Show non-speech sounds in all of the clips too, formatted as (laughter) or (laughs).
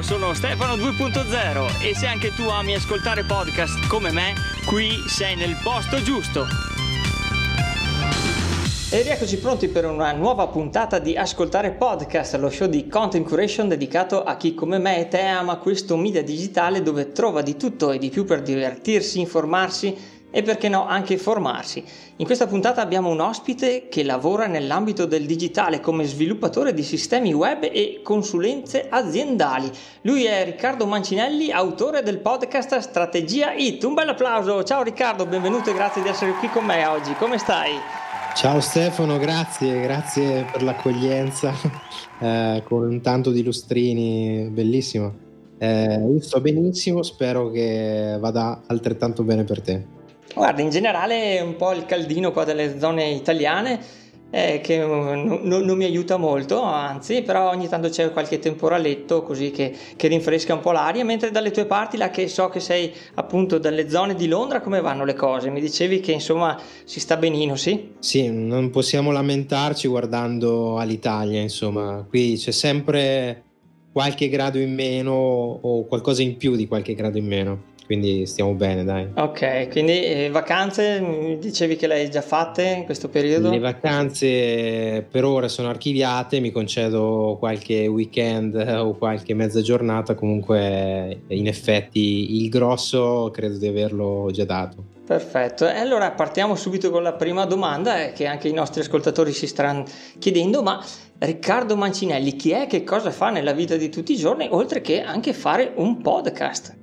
Sono Stefano 2.0 e se anche tu ami ascoltare podcast come me, qui sei nel posto giusto. E rieccoci pronti per una nuova puntata di Ascoltare Podcast, lo show di content curation dedicato a chi come me e te ama questo media digitale dove trova di tutto e di più per divertirsi, informarsi e perché no anche formarsi. In questa puntata abbiamo un ospite che lavora nell'ambito del digitale come sviluppatore di sistemi web e consulenze aziendali. Lui è Riccardo Mancinelli, autore del podcast Strategia IT. Un bel applauso. Ciao Riccardo, benvenuto e grazie di essere qui con me oggi. Come stai? Ciao Stefano, grazie, grazie per l'accoglienza (laughs) eh, con tanto di lustrini, bellissimo. Eh, io sto benissimo, spero che vada altrettanto bene per te. Guarda, in generale è un po' il caldino qua delle zone italiane eh, che non, non, mi aiuta molto, anzi, però ogni tanto c'è qualche temporaletto così che, che, rinfresca un po' l'aria, mentre dalle tue parti, là che so che sei appunto dalle zone di Londra, come vanno le cose? Mi dicevi che insomma si sta benino, sì? Sì, non possiamo lamentarci guardando all'Italia, insomma, qui c'è sempre qualche grado in meno o qualcosa in più di qualche grado in meno quindi stiamo bene, dai. Ok, quindi eh, vacanze, dicevi che le hai già fatte in questo periodo? Le vacanze per ora sono archiviate, mi concedo qualche weekend o qualche mezza giornata, comunque in effetti il grosso credo di averlo già dato. Perfetto, e allora partiamo subito con la prima domanda eh, che anche i nostri ascoltatori si staranno chiedendo, ma Riccardo Mancinelli chi è, che cosa fa nella vita di tutti i giorni, oltre che anche fare un podcast?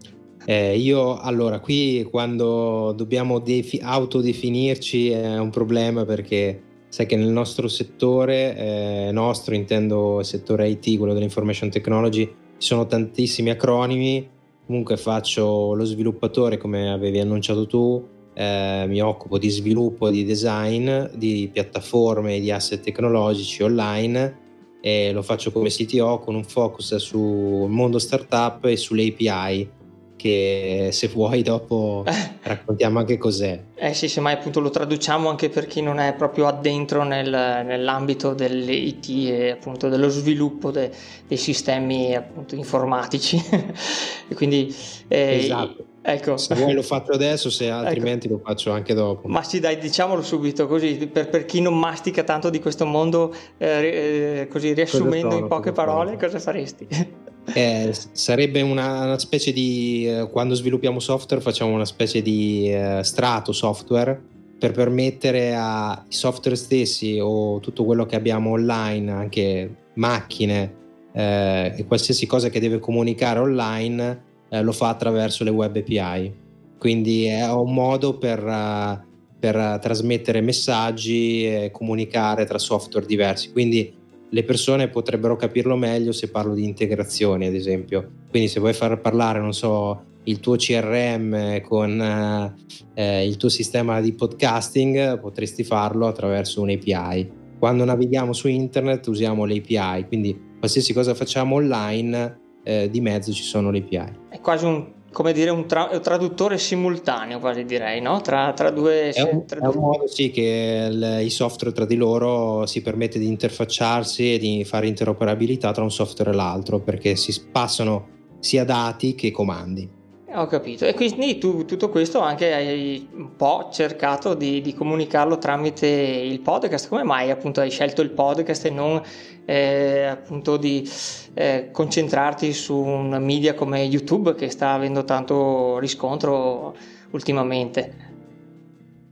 Eh, io allora qui quando dobbiamo defi- autodefinirci è un problema perché sai che nel nostro settore, eh, nostro intendo settore IT, quello dell'information technology, ci sono tantissimi acronimi, comunque faccio lo sviluppatore come avevi annunciato tu, eh, mi occupo di sviluppo, di design, di piattaforme di asset tecnologici online e lo faccio come CTO con un focus sul mondo startup e sulle API che se vuoi dopo (laughs) raccontiamo anche cos'è. Eh sì, semmai appunto lo traduciamo anche per chi non è proprio addentro nel, nell'ambito dell'IT e appunto dello sviluppo de, dei sistemi appunto informatici. (laughs) e quindi eh, esatto. Ecco. Se vuoi lo faccio adesso, se ecco. altrimenti ecco. lo faccio anche dopo. Ma sì, dai, diciamolo subito, così per, per chi non mastica tanto di questo mondo, eh, eh, così riassumendo in poche parole, cosa faresti? (laughs) Eh, sarebbe una, una, specie di eh, quando sviluppiamo software facciamo una specie di eh, strato software per permettere ai software stessi o tutto quello che abbiamo online, anche macchine eh, e qualsiasi cosa che deve comunicare online, eh, lo fa attraverso le web API. Quindi è un modo per, uh, per trasmettere messaggi e comunicare tra software diversi. Quindi le persone potrebbero capirlo meglio se parlo di integrazioni, ad esempio. Quindi se vuoi far parlare, non so, il tuo CRM con eh, il tuo sistema di podcasting, potresti farlo attraverso un'API. Quando navighiamo su internet usiamo l'API, quindi qualsiasi cosa facciamo online, eh, di mezzo ci sono le API. È quasi un come dire un, tra- un, traduttore simultaneo quasi direi no? tra, tra due è un, tra è un modo sì che il, i software tra di loro si permette di interfacciarsi e di fare interoperabilità tra un software e l'altro perché si passano sia dati che comandi ho capito, e quindi tu tutto questo anche hai un po' cercato di, di, comunicarlo tramite il podcast, come mai appunto hai scelto il podcast e non eh, appunto di eh, concentrarti su un media come YouTube che sta avendo tanto riscontro ultimamente?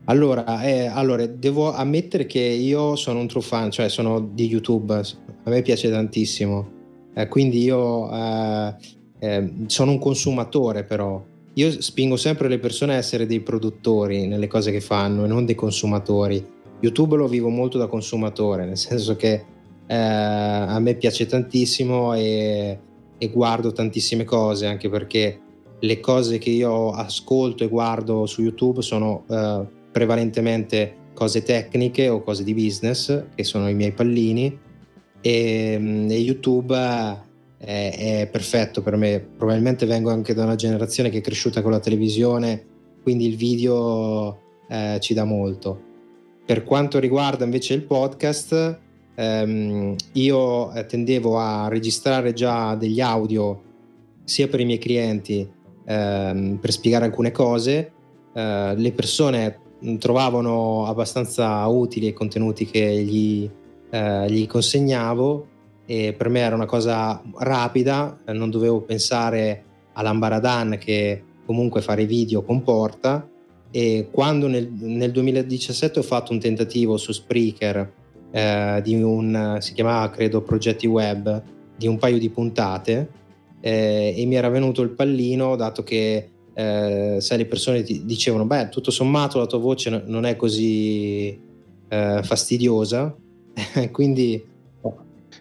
Allora, eh, allora, devo ammettere che io sono un true fan, cioè sono di YouTube, a me piace tantissimo, eh, quindi io eh, eh, sono un consumatore però. Io spingo sempre le persone a essere dei produttori nelle cose che fanno e non dei consumatori. YouTube lo vivo molto da consumatore, nel senso che eh, a me piace tantissimo e, e, guardo tantissime cose, anche perché le cose che io ascolto e guardo su YouTube sono eh, prevalentemente cose tecniche o cose di business, che sono i miei pallini, e, mm, e YouTube è, è, perfetto per me. Probabilmente vengo anche da una generazione che è cresciuta con la televisione, quindi il video eh, ci dà molto. Per quanto riguarda invece il podcast, ehm, io eh, tendevo a registrare già degli audio sia per i miei clienti ehm, per spiegare alcune cose, eh, le persone trovavano abbastanza utili i contenuti che gli, eh, gli consegnavo e per me era una cosa rapida, non dovevo pensare all'ambaradan che comunque fare video comporta. E quando nel, nel 2017 ho fatto un tentativo su Spreaker eh, di un, si chiamava credo progetti web, di un paio di puntate eh, e mi era venuto il pallino dato che eh, sai le persone ti dicevano beh tutto sommato la tua voce non è così eh, fastidiosa (laughs) quindi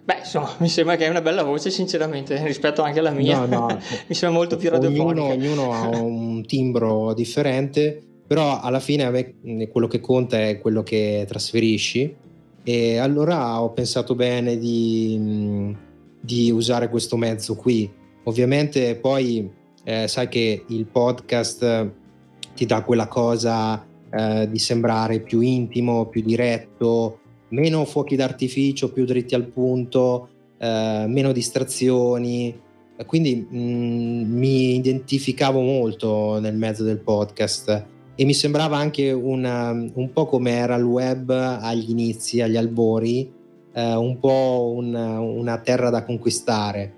Beh, insomma, (laughs) mi sembra che hai una bella voce, sinceramente, rispetto anche alla mia. No, no. (laughs) mi sembra molto più radiofonica. Ognuno, ognuno ha un timbro differente, però alla fine a me quello che conta è quello che trasferisci. E allora ho pensato bene di, di usare questo mezzo qui. Ovviamente poi eh, sai che il podcast ti dà quella cosa eh, di sembrare più intimo, più diretto, meno fuochi d'artificio, più dritti al punto, eh, meno distrazioni. Quindi mh, mm, mi identificavo molto nel mezzo del podcast e mi sembrava anche una, un po' come era il web agli inizi, agli albori, eh, un po' una, una terra da conquistare.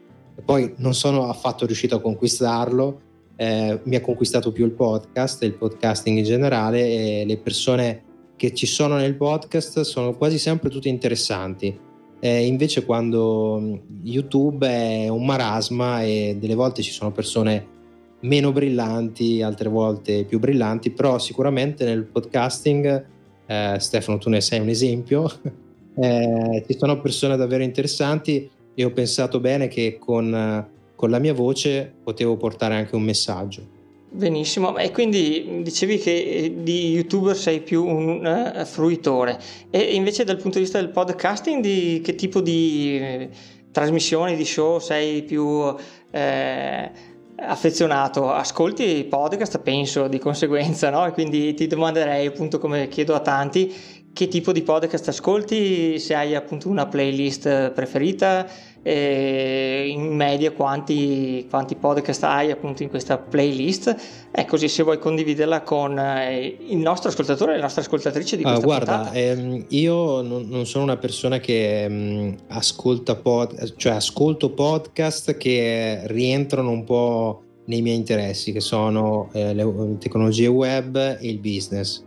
Poi non sono affatto riuscito a conquistarlo, eh, mi ha conquistato più il podcast, il podcasting in generale e le persone che ci sono nel podcast sono quasi sempre tutte interessanti. Eh, invece quando mm, YouTube è un marasma e delle volte ci sono persone meno brillanti, altre volte più brillanti, però sicuramente nel podcasting, eh, Stefano tu ne sei un esempio, (laughs) eh, ci sono persone davvero interessanti e ho pensato bene che con, con la mia voce potevo portare anche un messaggio. Benissimo, e quindi dicevi che eh, di youtuber sei più un uh, fruitore e invece dal punto di vista del podcasting di che tipo di eh, trasmissioni, di show sei più eh, affezionato? Ascolti podcast, penso di conseguenza, no? E quindi ti domanderei appunto come chiedo a tanti che tipo di podcast ascolti, se hai appunto una playlist preferita eh, in media quanti, quanti, podcast hai appunto in questa playlist. E così se vuoi condividerla con eh, il nostro ascoltatore e le nostre ascoltatrici di questa ah, guarda ehm, io non, non, sono una persona che ehm, ascolta pod, cioè ascolto podcast che rientrano un po' nei miei interessi che sono eh, le tecnologie web e il business.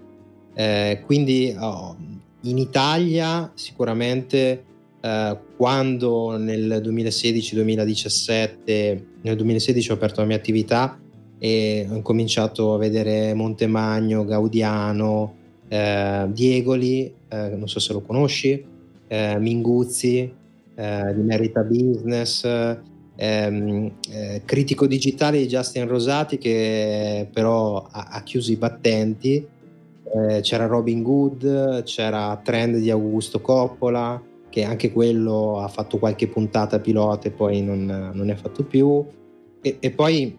Eh, quindi oh, in Italia sicuramente eh, quando nel 2016-2017, nel 2016 ho aperto la mia attività e ho cominciato a vedere Montemagno, Gaudiano, eh, Diegoli, eh, non so se lo conosci, eh, Minguzzi eh, di Merita Business, ehm, eh, critico digitale di Justin Rosati che però ha, ha chiuso i battenti, c'era Robin Good, c'era Trend di Augusto Coppola, che anche quello ha fatto qualche puntata pilota e poi non, non ne ha fatto più. E, e poi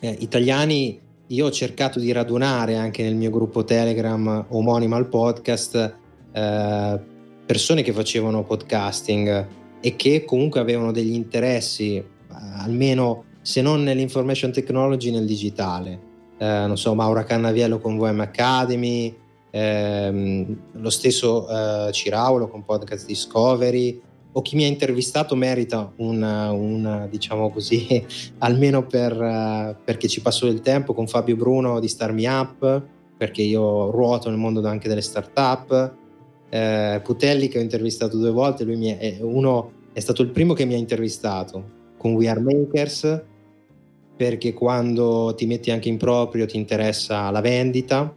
eh, italiani, io ho cercato di radunare anche nel mio gruppo Telegram omonimo al podcast eh, persone che facevano podcasting e che comunque avevano degli interessi, almeno se non nell'information technology, nel digitale. Eh, non so, Maura Cannaviello con VM Academy, ehm, lo stesso eh, Ciraulo con Podcast Discovery o chi mi ha intervistato merita una diciamo così, (laughs) almeno per, perché ci passo del tempo con Fabio Bruno di Star Me Up, perché io ruoto nel mondo anche delle start-up. Eh, Putelli che ho intervistato due volte, lui è, uno, è stato il primo che mi ha intervistato con We Are Makers, perché quando ti metti anche in proprio ti interessa la vendita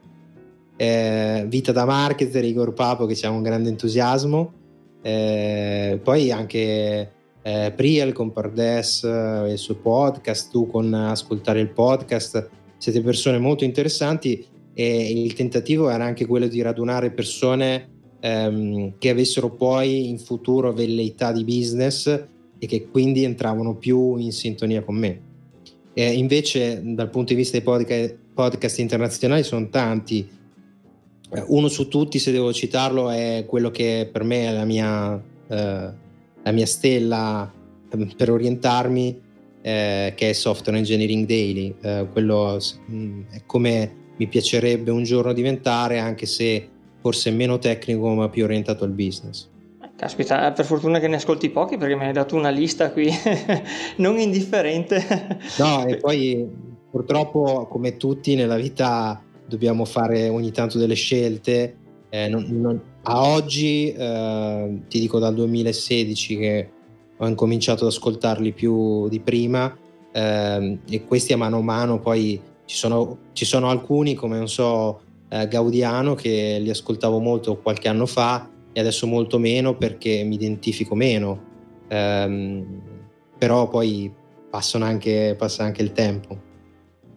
eh, Vita da marketer, Igor Papo che c'ha un grande entusiasmo, eh, poi anche eh, Priel con Pardes e eh, il suo podcast, tu con Ascoltare il podcast, siete persone molto interessanti e il tentativo era anche quello di radunare persone ehm, che avessero poi in futuro velleità di business e che quindi entravano più in sintonia con me. E invece dal punto di vista dei podcast, podcast internazionali sono tanti, eh, uno su tutti, se devo citarlo, è quello che per me è la mia, eh, la mia stella ehm, per orientarmi, eh, che è Software Engineering Daily. Eh, quello mm, è come mi piacerebbe un giorno diventare, anche se forse meno tecnico ma più orientato al business. Caspita, per fortuna che ne ascolti pochi perché mi hai dato una lista qui (laughs) non indifferente. No, e poi purtroppo come tutti nella vita dobbiamo fare ogni tanto delle scelte. Eh, non, non, a oggi, eh, ti dico dal 2016 che ho incominciato ad ascoltarli più di prima eh, e questi a mano a mano poi ci sono, ci sono alcuni come non so eh, Gaudiano che li ascoltavo molto qualche anno fa e adesso molto meno perché mi identifico meno ehm, però poi anche, passa anche il tempo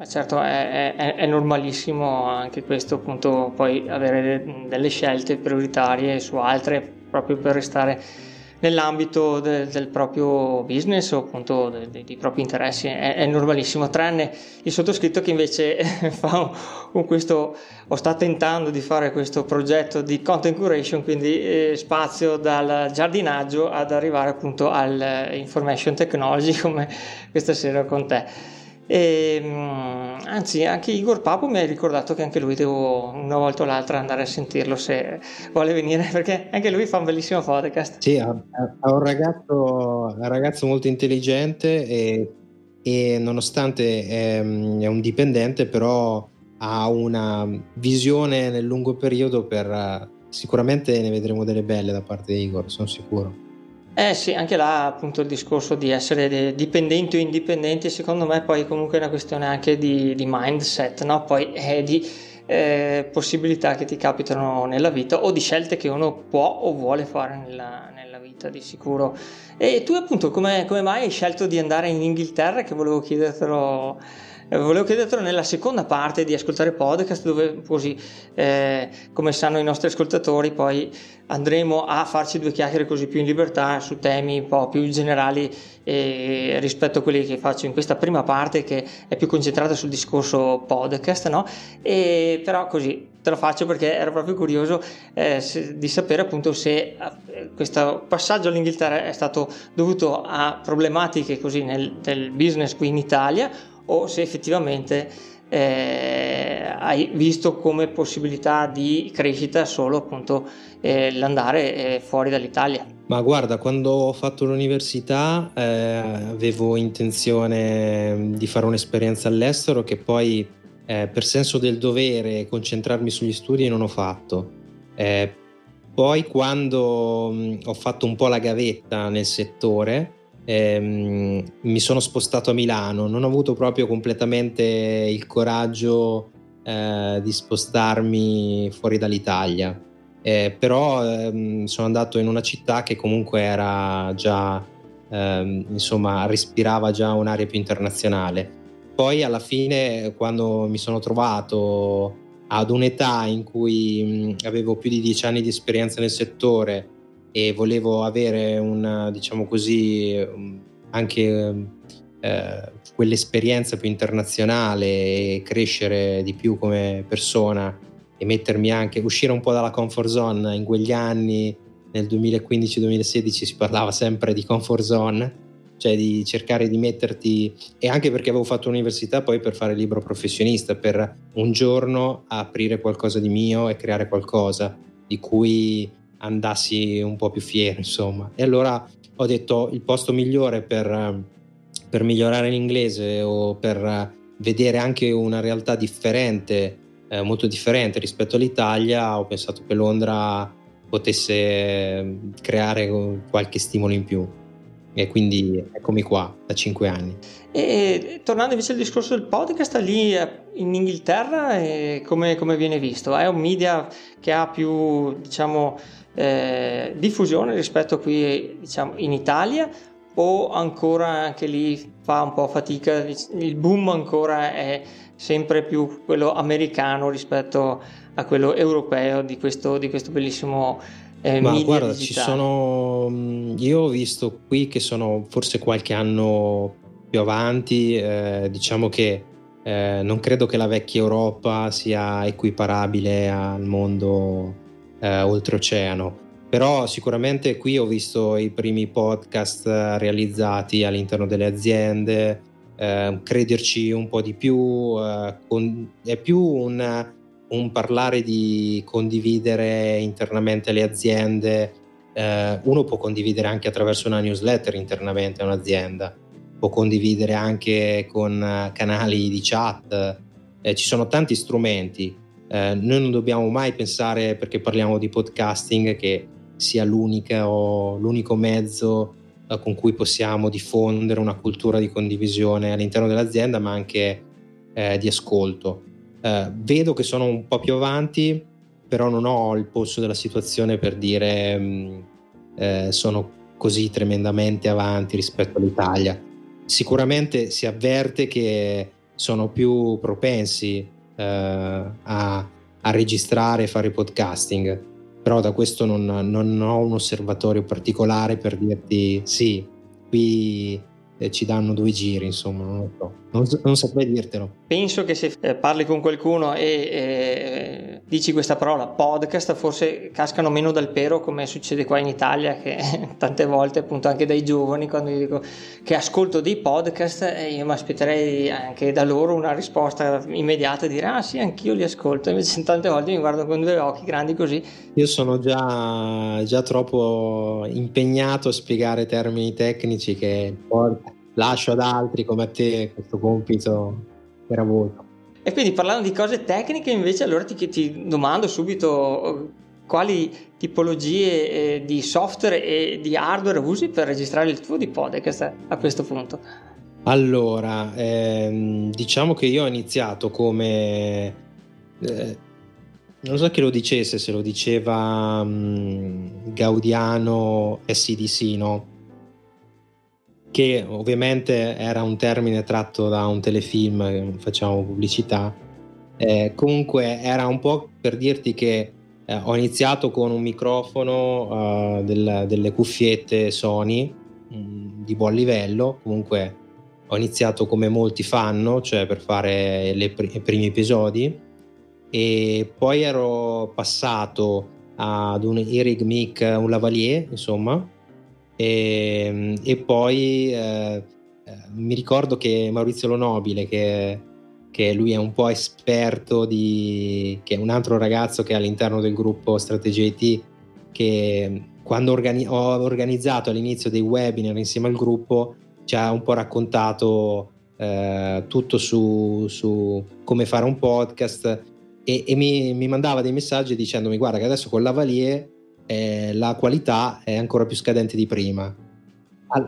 ma certo è, è, è, normalissimo anche questo appunto poi avere delle scelte prioritarie su altre proprio per restare nell'ambito de, del proprio business o appunto de, de, dei propri interessi. È, è, normalissimo tranne il sottoscritto che invece (laughs) fa un, questo o sta tentando di fare questo progetto di content curation quindi eh, spazio dal giardinaggio ad arrivare appunto al information technology (laughs) come questa sera con te e, ehm, anzi, anche Igor Papo mi ha ricordato che anche lui devo una volta o l'altra andare a sentirlo se vuole venire, (laughs) perché anche lui fa un bellissimo podcast. Sì, è un ragazzo, un ragazzo molto intelligente e, e nonostante è, è, un dipendente, però ha una visione nel lungo periodo per sicuramente ne vedremo delle belle da parte di Igor, sono sicuro. Eh sì, anche là appunto il discorso di essere dipendenti o indipendenti, secondo me poi comunque è una questione anche di, di mindset, no? Poi è di eh, possibilità che ti capitano nella vita o di scelte che uno può o vuole fare nella, nella vita di sicuro. E tu appunto come, come mai hai scelto di andare in Inghilterra che volevo chiedertelo eh, volevo chiedertelo nella seconda parte di Ascoltare Podcast, dove così, eh, come sanno i nostri ascoltatori, poi andremo a farci due chiacchiere così più in libertà su temi un po' più generali eh, rispetto a quelli che faccio in questa prima parte che è più concentrata sul discorso podcast, no? E, però così te lo faccio perché ero proprio curioso eh, se, di sapere appunto se eh, questo passaggio all'Inghilterra è stato dovuto a problematiche così nel, nel business qui in Italia o se effettivamente eh, hai visto come possibilità di crescita solo appunto eh, l'andare eh, fuori dall'Italia. Ma guarda, quando ho fatto l'università eh, avevo intenzione di fare un'esperienza all'estero che poi eh, per senso del dovere concentrarmi sugli studi non ho fatto. Eh, poi quando mh, ho fatto un po' la gavetta nel settore, ehm, mi sono spostato a Milano, non ho avuto proprio completamente il coraggio eh, di spostarmi fuori dall'Italia, eh, però ehm, sono andato in una città che comunque era già, ehm, insomma, respirava già un'area più internazionale. Poi alla fine, quando mi sono trovato ad un'età in cui avevo più di dieci anni di esperienza nel settore, e volevo avere una, diciamo così, anche eh, quell'esperienza più internazionale e crescere di più come persona e mettermi anche, uscire un po' dalla comfort zone in quegli anni, nel 2015-2016 si parlava sempre di comfort zone, cioè di cercare di metterti, e anche perché avevo fatto l'università poi per fare libro professionista, per un giorno aprire qualcosa di mio e creare qualcosa di cui andassi un po' più fiero, insomma. E allora ho detto il posto migliore per, per migliorare l'inglese o per vedere anche una realtà differente, eh, molto differente rispetto all'Italia, ho pensato che Londra potesse creare qualche stimolo in più. E quindi eccomi qua da cinque anni. E tornando invece al discorso del podcast, lì eh, in Inghilterra come, come viene visto? È un media che ha più, diciamo, eh, diffusione rispetto qui diciamo, in Italia o ancora anche lì fa un po' fatica, il boom ancora è sempre più quello americano rispetto a quello europeo di questo, di questo bellissimo eh, Ma guarda, digitale. ci sono. Mm, io ho visto qui che sono forse qualche anno più avanti. Eh, diciamo che eh, non credo che la vecchia Europa sia equiparabile al mondo eh, oltreoceano. Però sicuramente qui ho visto i primi podcast realizzati all'interno delle aziende, eh, crederci un po' di più, eh, con, è più un, un, parlare di condividere internamente le aziende. Eh, uno può condividere anche attraverso una newsletter internamente un'azienda, può condividere anche con canali di chat, eh, ci sono tanti strumenti. Eh, noi non dobbiamo mai pensare, perché parliamo di podcasting, che sia l'unico mezzo eh, con cui possiamo diffondere una cultura di condivisione all'interno dell'azienda, ma anche eh, di ascolto. Eh, vedo che sono un po' più avanti, però non ho il polso della situazione per dire mh, mm, eh, sono così tremendamente avanti rispetto all'Italia. Sicuramente si avverte che sono più propensi a, a registrare e fare podcasting però da questo non, non, ho un osservatorio particolare per dirti sì, qui eh, ci danno due giri, insomma, non lo so. Non, non saprei dirtelo. Penso che se eh, parli con qualcuno e eh, dici questa parola podcast, forse cascano meno dal pero come succede qua in Italia, che (laughs) tante volte appunto anche dai giovani, quando io dico che ascolto dei podcast, eh, io mi aspetterei anche da loro una risposta immediata, dire ah sì, anch'io li ascolto, invece (laughs) tante volte mi guardo con due occhi grandi così. Io sono già, già troppo impegnato a spiegare termini tecnici che lascio ad altri come a te questo compito gravoso. E quindi parlando di cose tecniche, invece, allora ti, ti domando subito quali tipologie eh, di software e di hardware usi per registrare il tuo di podcast a questo punto? Allora, ehm, diciamo che io ho iniziato come... Eh, non so chi lo dicesse, se lo diceva um, Gaudiano SDC, no? Che ovviamente era un termine tratto da un telefilm, facciamo pubblicità. Eh, comunque era un po' per dirti che eh, ho iniziato con un microfono uh, del, delle cuffiette Sony mh, mm, di buon livello, comunque ho iniziato come molti fanno, cioè per fare pr- i primi episodi e poi ero passato ad un Erig Mic, un lavalier, insomma, e, ehm, e poi eh, eh, mi ricordo che Maurizio Lonobile, che, che lui è un po' esperto di... che è un altro ragazzo che è all'interno del gruppo Strategia IT, che quando organi- ho organizzato all'inizio dei webinar insieme al gruppo ci ha un po' raccontato eh, tutto su, su, come fare un podcast e, e mi, mi, mandava dei messaggi dicendomi guarda che adesso con Lavalier eh, la qualità è ancora più scadente di prima.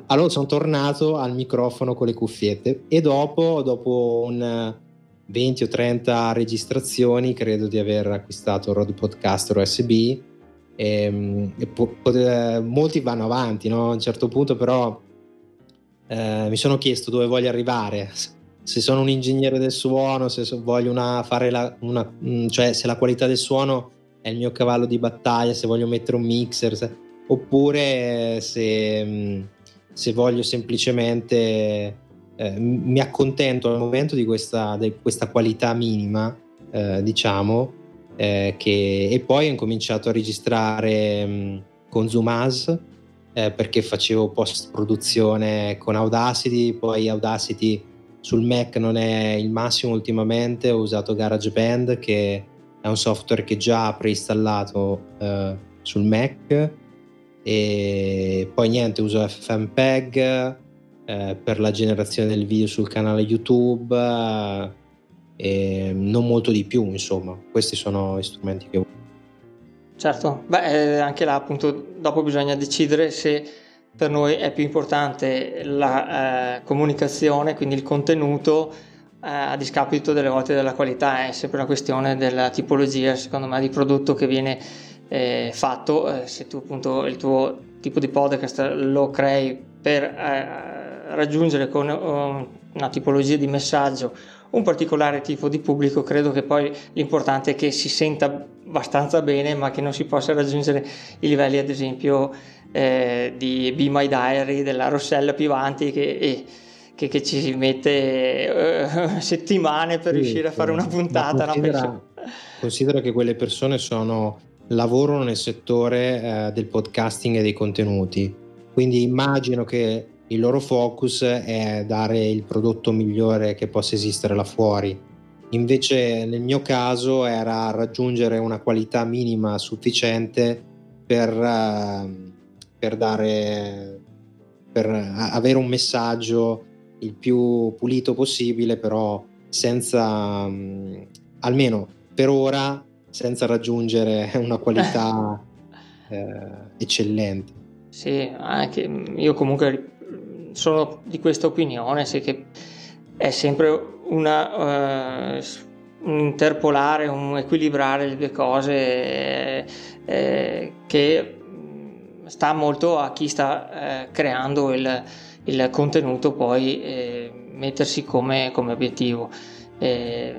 Allora sono tornato al microfono con le cuffiette e dopo, dopo un 20 o 30 registrazioni, credo di aver acquistato Rode Podcaster USB. E, ehm, e po- pot- molti vanno avanti, no? a un certo punto però eh, mi sono chiesto dove voglio arrivare se sono un ingegnere del suono se voglio una, fare la, una, mm, cioè se la qualità del suono è il mio cavallo di battaglia, se voglio mettere un mixer, se... oppure se, mm, se, voglio semplicemente eh, mi accontento al momento di questa, di questa qualità minima, eh, diciamo, eh, che... e poi ho incominciato a registrare mh, mm, con Zoomaz eh, perché facevo post produzione con Audacity, poi Audacity sul Mac non è il massimo ultimamente, ho usato GarageBand che è un software che già ha preinstallato eh, sul Mac. E poi niente uso FFmpeg eh, per la generazione del video sul canale YouTube eh, non molto di più insomma. Questi sono gli strumenti che uso. Certo. Beh eh, anche là appunto dopo bisogna decidere se per noi è più importante la eh, comunicazione quindi il contenuto a discapito delle volte della qualità, è sempre una questione della tipologia, secondo me, di prodotto che viene eh, fatto. Eh, se tu appunto il tuo tipo di podcast lo crei per eh, raggiungere con um, una tipologia di messaggio un particolare tipo di pubblico, credo che poi l'importante è che si senta abbastanza bene, ma che non si possa raggiungere i livelli, ad esempio, eh, di Be My Diary della Rossella più avanti che, che, che ci mette uh, (laughs) settimane per sì, riuscire a fare una puntata. Considera, no? considera, che quelle persone sono lavorano nel settore eh, del podcasting e dei contenuti, quindi immagino che il loro focus è dare il prodotto migliore che possa esistere là fuori. Invece nel mio caso era raggiungere una qualità minima sufficiente per, uh, per, dare, per avere un messaggio il più pulito possibile, però senza, um, almeno per ora, senza raggiungere (laughs) una qualità (laughs) eh, eccellente. Sì, anche io comunque sono di questa opinione, sì, che è sempre una, uh, un interpolare, un equilibrare le due cose eh, che sta molto a chi sta eh, creando il, il, contenuto poi eh, mettersi come, come obiettivo. Eh,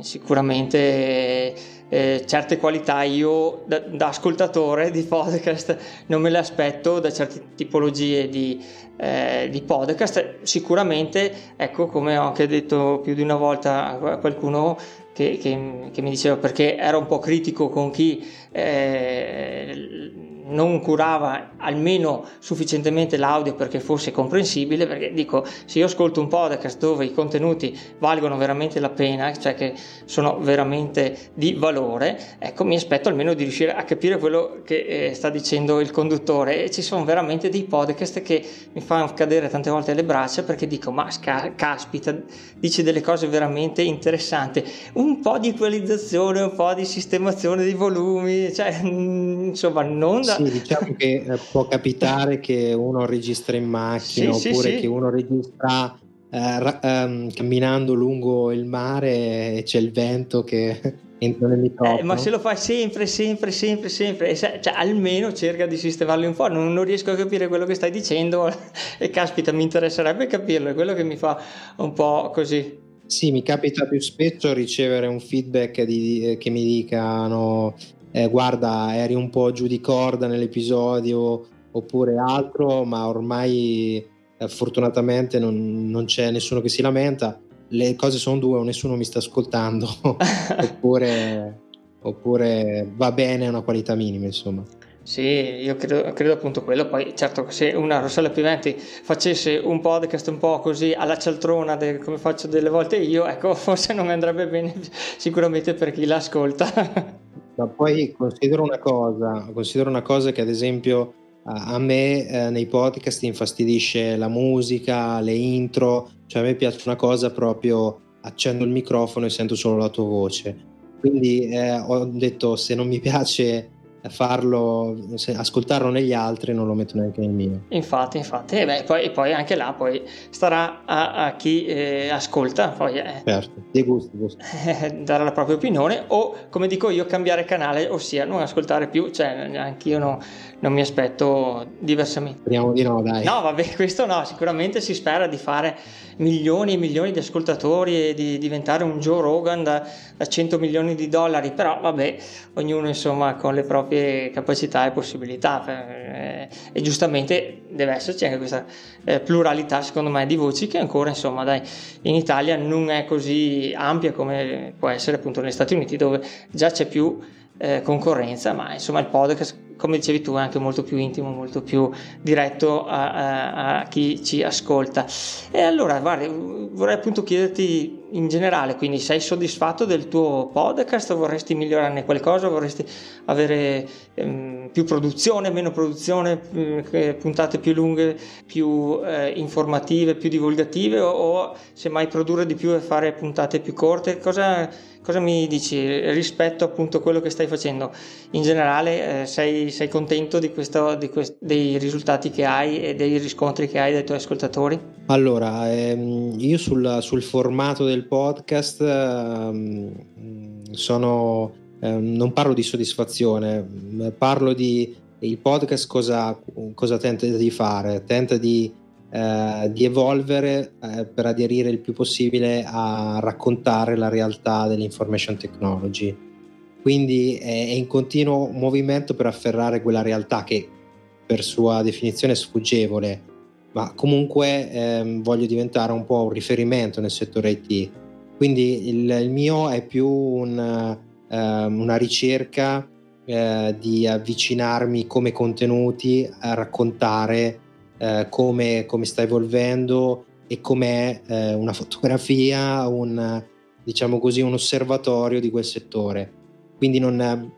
sicuramente eh, certe qualità io da, da, ascoltatore di podcast non me le aspetto da certe tipologie di, eh, di, podcast sicuramente ecco come ho anche detto più di una volta a qualcuno che, che, che mi diceva perché ero un po' critico con chi eh, non curava almeno sufficientemente l'audio perché fosse comprensibile, perché dico, se io ascolto un podcast dove i contenuti valgono veramente la pena, cioè che sono veramente di valore, ecco, mi aspetto almeno di riuscire a capire quello che eh, sta dicendo il conduttore. E ci sono veramente dei podcast che mi fanno cadere tante volte le braccia perché dico, ma sca- caspita, dice delle cose veramente interessanti, un po' di equalizzazione, un po' di sistemazione dei volumi, cioè, insomma, non da sì, diciamo che eh, può capitare che uno registra in macchina sì, oppure sì, che uno registra eh, ra- um, camminando lungo il mare e c'è il vento che (laughs) entra nel microfono. Eh, ma se lo fai sempre, sempre, sempre, sempre, cioè, almeno cerca di sistemarli un po'. Non, non, riesco a capire quello che stai dicendo (laughs) e caspita, mi interesserebbe capirlo, è quello che mi fa un po' così. Sì, mi capita più spesso ricevere un feedback di, che mi dicano eh, guarda eri un po' giù di corda nell'episodio oppure altro, ma ormai eh, fortunatamente non, non, c'è nessuno che si lamenta. Le cose sono due, o nessuno mi sta ascoltando, (laughs) oppure, oppure va bene a una qualità minima, insomma. Sì, io credo, credo, appunto quello. Poi, certo, se una Rossella Piventi facesse un podcast un po' così alla cialtrona, de, come faccio delle volte io, ecco, (laughs) forse non andrebbe bene sicuramente per chi l'ascolta. Ma poi considero una cosa, considero una cosa che ad esempio a me eh, nei podcast infastidisce la musica, le intro, cioè a me piace una cosa proprio accendo il microfono e sento solo la tua voce. Quindi eh, ho detto se non mi piace farlo, ascoltarlo negli altri non lo metto neanche nel mio. Infatti, infatti, e, beh, poi, poi, anche là poi starà a, a chi eh, ascolta, poi eh, certo, dei gusti, gusti. (laughs) Eh, dare la propria opinione o come dico io cambiare canale, ossia non ascoltare più, cioè anche io no, non mi aspetto diversamente. Speriamo di no, dai. No, vabbè, (laughs) questo no, sicuramente si spera di fare milioni e milioni di ascoltatori e di diventare un Joe Rogan da, da 100 milioni di dollari, però vabbè, ognuno insomma con le proprie capacità e possibilità eh, e giustamente deve esserci anche questa eh, pluralità secondo me di voci che ancora insomma dai in Italia non è così ampia come può essere appunto negli Stati Uniti dove già c'è più eh, concorrenza, ma insomma il podcast, come dicevi tu, è anche molto più intimo, molto più diretto a, a, a chi ci ascolta. E allora, guarda, vorrei appunto chiederti in generale, quindi sei soddisfatto del tuo podcast? Vorresti migliorarne qualcosa? Vorresti avere ehm, più produzione, meno produzione, eh, puntate più lunghe, più eh, informative, più divulgative o, o semmai produrre di più e fare puntate più corte? Cosa Cosa mi dici rispetto appunto a quello che stai facendo? In generale eh, sei, sei, contento di questo, di quest- dei risultati che hai e dei riscontri che hai dai tuoi ascoltatori? Allora, ehm, io sul, sul, formato del podcast ehm, sono, ehm, non parlo di soddisfazione, parlo di il podcast cosa, cosa tenta di fare? Tenta di eh, di evolvere eh, per aderire il più possibile a raccontare la realtà dell'information technology. Quindi è, è in continuo movimento per afferrare quella realtà che per sua definizione è sfuggevole, ma comunque ehm, voglio diventare un po' un riferimento nel settore IT. Quindi il, il mio è più un, ehm, una ricerca eh, di avvicinarmi come contenuti a raccontare eh, come, come, sta evolvendo e com'è eh, una (laughs) fotografia, un, diciamo così, un osservatorio di quel settore. Quindi non,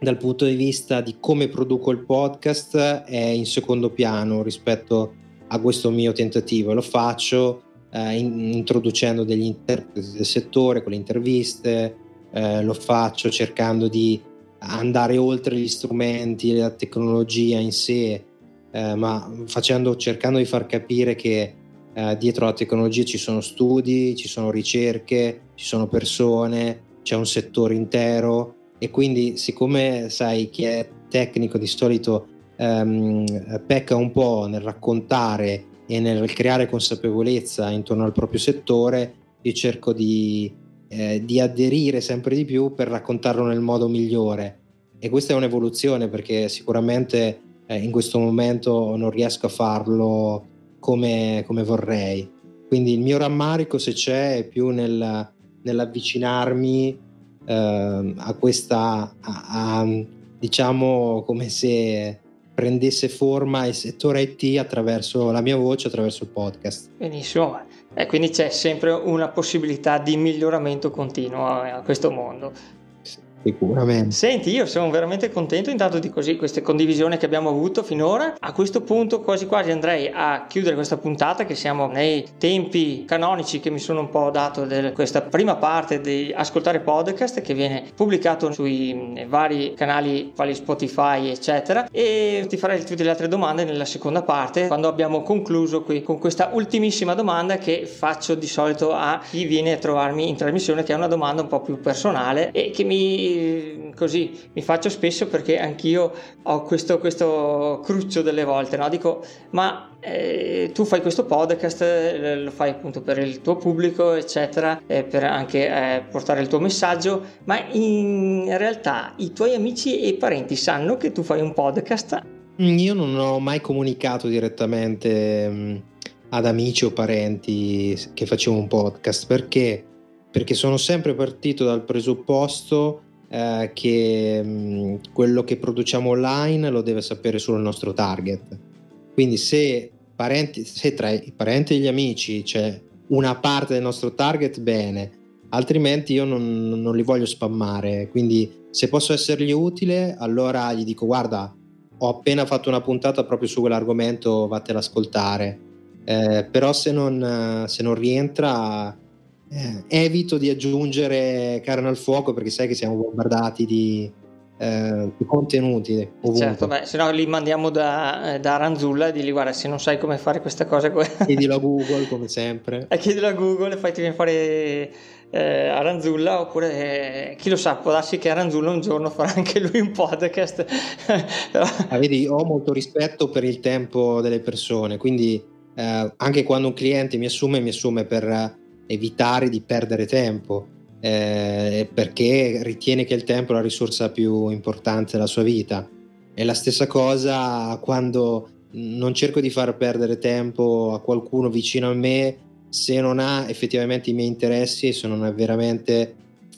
dal punto di vista di come produco il podcast è in secondo piano rispetto a questo mio tentativo lo faccio eh, in, introducendo degli interpreti del settore con le interviste, eh, lo faccio cercando di andare oltre gli strumenti, la tecnologia in sé, eh, ma facendo, cercando di far capire che eh, dietro la tecnologia ci sono studi, ci sono ricerche, ci sono persone, c'è un settore intero e quindi siccome sai chi è tecnico di solito ehm, pecca un po' nel raccontare e nel creare consapevolezza intorno al proprio settore, io cerco di, eh, di aderire sempre di più per raccontarlo nel modo migliore. E questa è un'evoluzione perché sicuramente eh, in questo momento non riesco a farlo come, come, vorrei. Quindi il mio rammarico, se c'è, è più nel, nell'avvicinarmi eh, a questa, a, a, diciamo come se prendesse forma il settore IT attraverso la mia voce, attraverso il podcast. Benissimo, e quindi c'è sempre una possibilità di miglioramento continuo a questo mondo. Sicuramente. Senti, io sono veramente contento intanto di così queste condivisioni che abbiamo avuto finora. A questo punto quasi quasi andrei a chiudere questa puntata che siamo nei tempi canonici che mi sono un po' dato di questa prima parte di ascoltare podcast che viene pubblicato sui vari canali quali Spotify eccetera e ti farei tutte le altre domande nella seconda parte quando abbiamo concluso qui con questa ultimissima domanda che faccio di solito a chi viene a trovarmi in trasmissione che è una domanda un po' più personale e che mi così mi faccio spesso perché anch'io ho questo, questo cruccio delle volte, no? Dico, ma eh, tu fai questo podcast, eh, lo fai appunto per il tuo pubblico, eccetera, eh, per anche eh, portare il tuo messaggio, ma in realtà i tuoi amici e parenti sanno che tu fai un podcast? Io non ho mai comunicato direttamente mm, ad amici o parenti che facevo un podcast perché perché sono sempre partito dal presupposto eh, che mh, quello che produciamo online lo deve sapere solo il nostro target. Quindi se, parenti, se tra i parenti e gli amici c'è una parte del nostro target, bene, altrimenti io non, non li voglio spammare. Quindi se posso essergli utile, allora gli dico guarda, ho appena fatto una puntata proprio su quell'argomento, vattela ad ascoltare. Eh, però se non, se non rientra eh, evito di aggiungere carne al fuoco perché sai che siamo bombardati di, eh, di contenuti ovunque. Certo, beh, se no li mandiamo da, da Ranzulla e digli guarda se non sai come fare questa cosa (laughs) chiedilo a Google come sempre e chiedilo a Google e fai fare eh, a Ranzulla oppure eh, chi lo sa può darsi che a Ranzulla un giorno farà anche lui un podcast (laughs) ah, vedi ho molto rispetto per il tempo delle persone quindi eh, anche quando un cliente mi assume mi assume per evitare di perdere tempo eh, perché ritiene che il tempo è la risorsa più importante della sua vita. È la stessa cosa quando non cerco di far perdere tempo a qualcuno vicino a me se non ha effettivamente i miei interessi e se non è veramente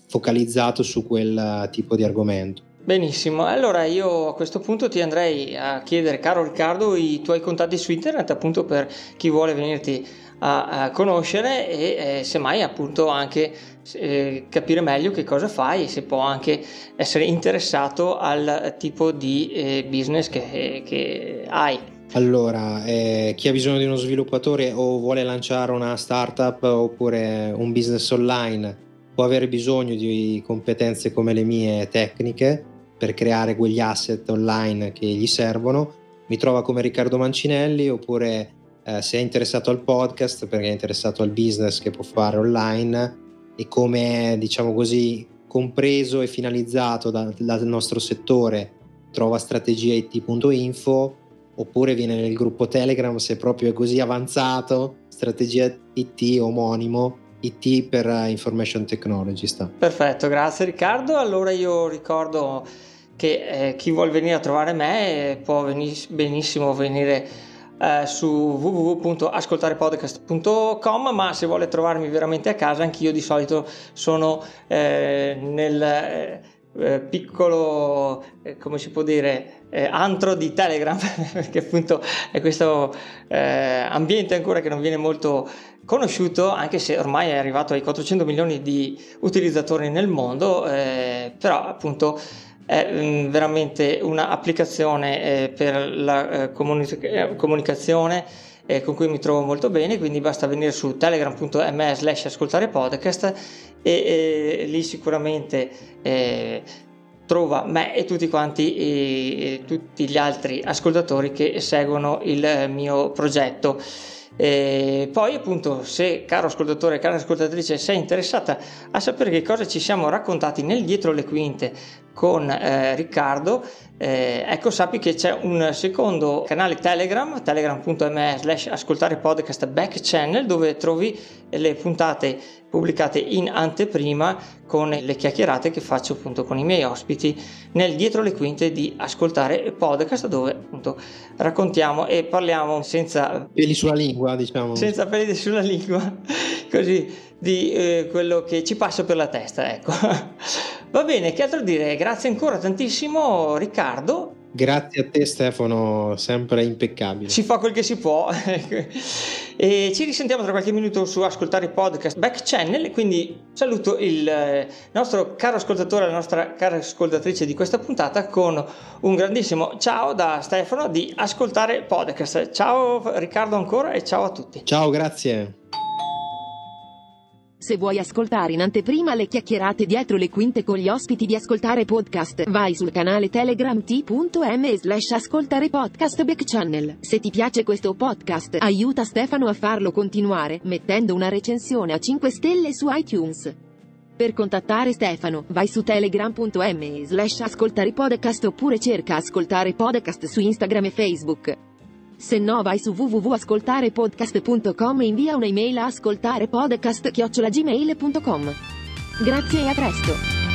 focalizzato su quel tipo di argomento. Benissimo, allora io a questo punto ti andrei a chiedere, caro Riccardo, i tuoi contatti su internet appunto per chi vuole venirti a, a conoscere e eh, semmai appunto anche eh, capire meglio che cosa fai e se può anche essere interessato al tipo di eh, business che, che, hai. Allora, eh, chi ha bisogno di uno sviluppatore o vuole lanciare una startup oppure un business online può avere bisogno di competenze come le mie tecniche per creare quegli asset online che gli servono. Mi trova come Riccardo Mancinelli oppure eh, se è interessato al podcast perché è interessato al business che può fare online e come diciamo così, compreso e finalizzato da, dal nostro settore, trova strategiait.info oppure viene nel gruppo Telegram se proprio è così avanzato, strategia IT omonimo IT per Information Technology sta. Perfetto, grazie Riccardo. Allora io ricordo che eh, chi vuole venire a trovare me eh, può benissimo venire eh, su www.ascoltarepodcast.com ma se vuole trovarmi veramente a casa anch'io di solito sono eh, nel, eh, eh, piccolo, eh, come si può dire, eh, antro di Telegram, (laughs) perché appunto è questo ambiente ancora che non viene molto conosciuto, anche se ormai è arrivato ai 400 milioni di utilizzatori nel mondo, però appunto è mm, veramente un'applicazione eh, per la comunica- comunicazione eh, con cui mi trovo molto bene, quindi basta venire su telegram.me slash ascoltare podcast e, e lì sicuramente eh, trova me e tutti quanti e, tutti gli altri ascoltatori che seguono il mio progetto. E poi appunto se caro ascoltatore, cara ascoltatrice sei interessata a sapere che cosa ci siamo raccontati nel dietro le quinte con eh, Riccardo. Eh, ecco sappi che c'è un secondo canale Telegram telegram.me slash ascoltare podcast back channel dove trovi le puntate pubblicate in anteprima con le chiacchierate che faccio appunto con i miei ospiti nel dietro le quinte di ascoltare podcast dove appunto raccontiamo e parliamo senza peli sulla lingua diciamo. senza peli sulla lingua (laughs) così di eh, quello che ci passa per la testa ecco (laughs) va bene che altro dire grazie ancora tantissimo Riccardo Grazie a te Stefano, sempre impeccabile. Si fa quel che si può. (laughs) e ci risentiamo tra qualche minuto su Ascoltare Podcast Back Channel, quindi saluto il eh, nostro caro ascoltatore, la nostra cara ascoltatrice di questa puntata con un grandissimo ciao da Stefano di Ascoltare Podcast. Ciao Riccardo ancora e ciao a tutti. Ciao, grazie. Se vuoi ascoltare in anteprima le chiacchierate dietro le quinte con gli ospiti di Ascoltare Podcast, vai sul canale Telegram t.m slash ascoltare podcast back channel. Se ti piace questo podcast, aiuta Stefano a farlo continuare, mettendo una recensione a 5 stelle su iTunes. Per contattare Stefano, vai su telegram.m slash ascoltare podcast oppure cerca ascoltare podcast su Instagram e Facebook. Se no vai su www.ascoltarepodcast.com e invia un'email a ascoltarepodcast.gmail.com. Grazie e a presto!